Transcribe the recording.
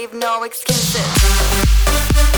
gave no excuses.